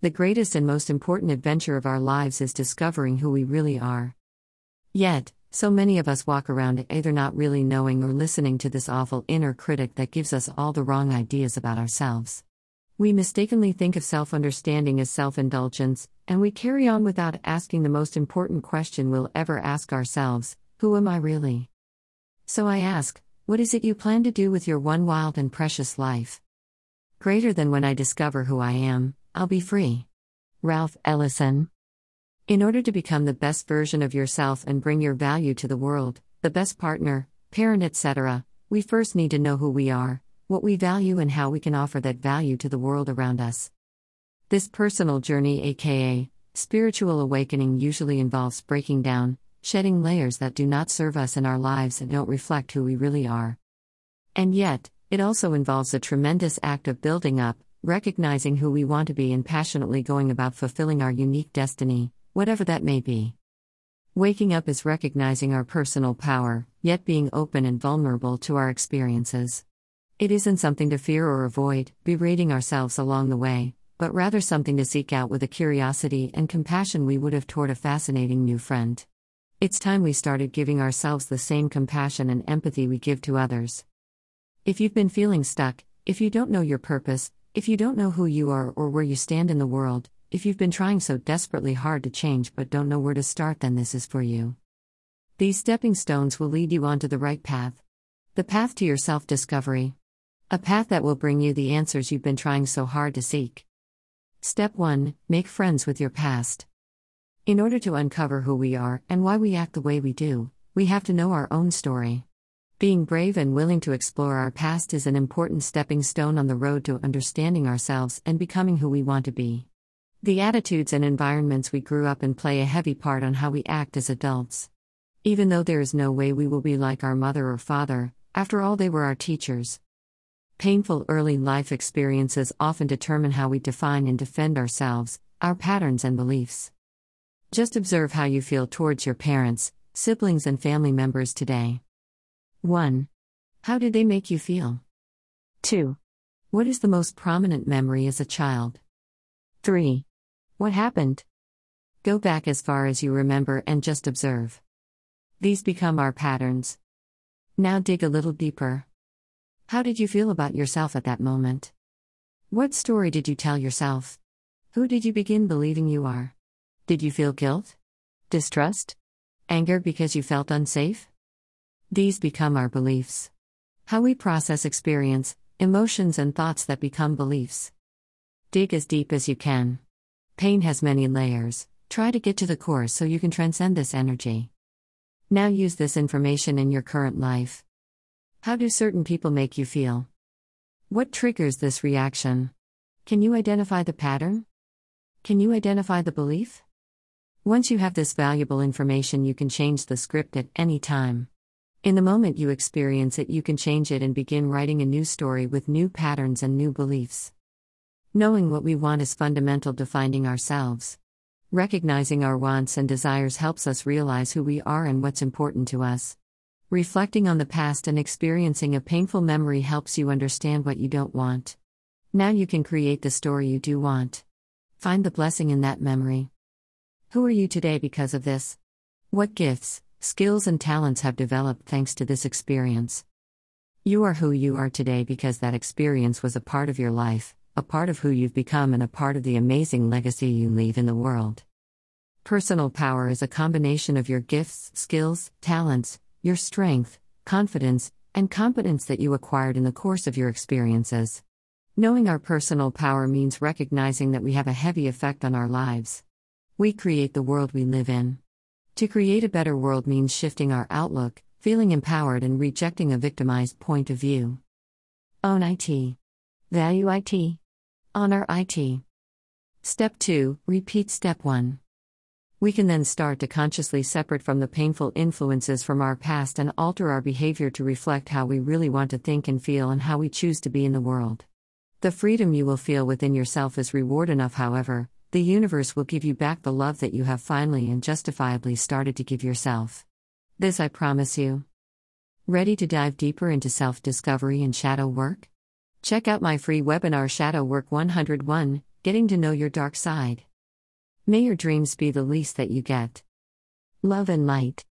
The greatest and most important adventure of our lives is discovering who we really are. Yet, so many of us walk around either not really knowing or listening to this awful inner critic that gives us all the wrong ideas about ourselves. We mistakenly think of self understanding as self indulgence, and we carry on without asking the most important question we'll ever ask ourselves Who am I really? So I ask, what is it you plan to do with your one wild and precious life? Greater than when I discover who I am, I'll be free. Ralph Ellison. In order to become the best version of yourself and bring your value to the world, the best partner, parent, etc., we first need to know who we are, what we value, and how we can offer that value to the world around us. This personal journey, aka spiritual awakening, usually involves breaking down, shedding layers that do not serve us in our lives and don't reflect who we really are. And yet, it also involves a tremendous act of building up, recognizing who we want to be, and passionately going about fulfilling our unique destiny, whatever that may be. Waking up is recognizing our personal power, yet being open and vulnerable to our experiences. It isn't something to fear or avoid, berating ourselves along the way, but rather something to seek out with a curiosity and compassion we would have toward a fascinating new friend. It's time we started giving ourselves the same compassion and empathy we give to others. If you've been feeling stuck, if you don't know your purpose, if you don't know who you are or where you stand in the world, if you've been trying so desperately hard to change but don't know where to start, then this is for you. These stepping stones will lead you onto the right path the path to your self discovery. A path that will bring you the answers you've been trying so hard to seek. Step 1 Make friends with your past. In order to uncover who we are and why we act the way we do, we have to know our own story. Being brave and willing to explore our past is an important stepping stone on the road to understanding ourselves and becoming who we want to be. The attitudes and environments we grew up in play a heavy part on how we act as adults. Even though there is no way we will be like our mother or father, after all, they were our teachers. Painful early life experiences often determine how we define and defend ourselves, our patterns and beliefs. Just observe how you feel towards your parents, siblings, and family members today. 1. How did they make you feel? 2. What is the most prominent memory as a child? 3. What happened? Go back as far as you remember and just observe. These become our patterns. Now dig a little deeper. How did you feel about yourself at that moment? What story did you tell yourself? Who did you begin believing you are? Did you feel guilt? Distrust? Anger because you felt unsafe? These become our beliefs. How we process experience, emotions, and thoughts that become beliefs. Dig as deep as you can. Pain has many layers. Try to get to the core so you can transcend this energy. Now use this information in your current life. How do certain people make you feel? What triggers this reaction? Can you identify the pattern? Can you identify the belief? Once you have this valuable information, you can change the script at any time. In the moment you experience it, you can change it and begin writing a new story with new patterns and new beliefs. Knowing what we want is fundamental to finding ourselves. Recognizing our wants and desires helps us realize who we are and what's important to us. Reflecting on the past and experiencing a painful memory helps you understand what you don't want. Now you can create the story you do want. Find the blessing in that memory. Who are you today because of this? What gifts, skills, and talents have developed thanks to this experience? You are who you are today because that experience was a part of your life, a part of who you've become, and a part of the amazing legacy you leave in the world. Personal power is a combination of your gifts, skills, talents, your strength, confidence, and competence that you acquired in the course of your experiences. Knowing our personal power means recognizing that we have a heavy effect on our lives. We create the world we live in. To create a better world means shifting our outlook, feeling empowered, and rejecting a victimized point of view. Own IT. Value IT. Honor IT. Step 2 Repeat Step 1. We can then start to consciously separate from the painful influences from our past and alter our behavior to reflect how we really want to think and feel and how we choose to be in the world. The freedom you will feel within yourself is reward enough, however, the universe will give you back the love that you have finally and justifiably started to give yourself. This I promise you. Ready to dive deeper into self discovery and shadow work? Check out my free webinar Shadow Work 101 getting to know your dark side. May your dreams be the least that you get. Love and light.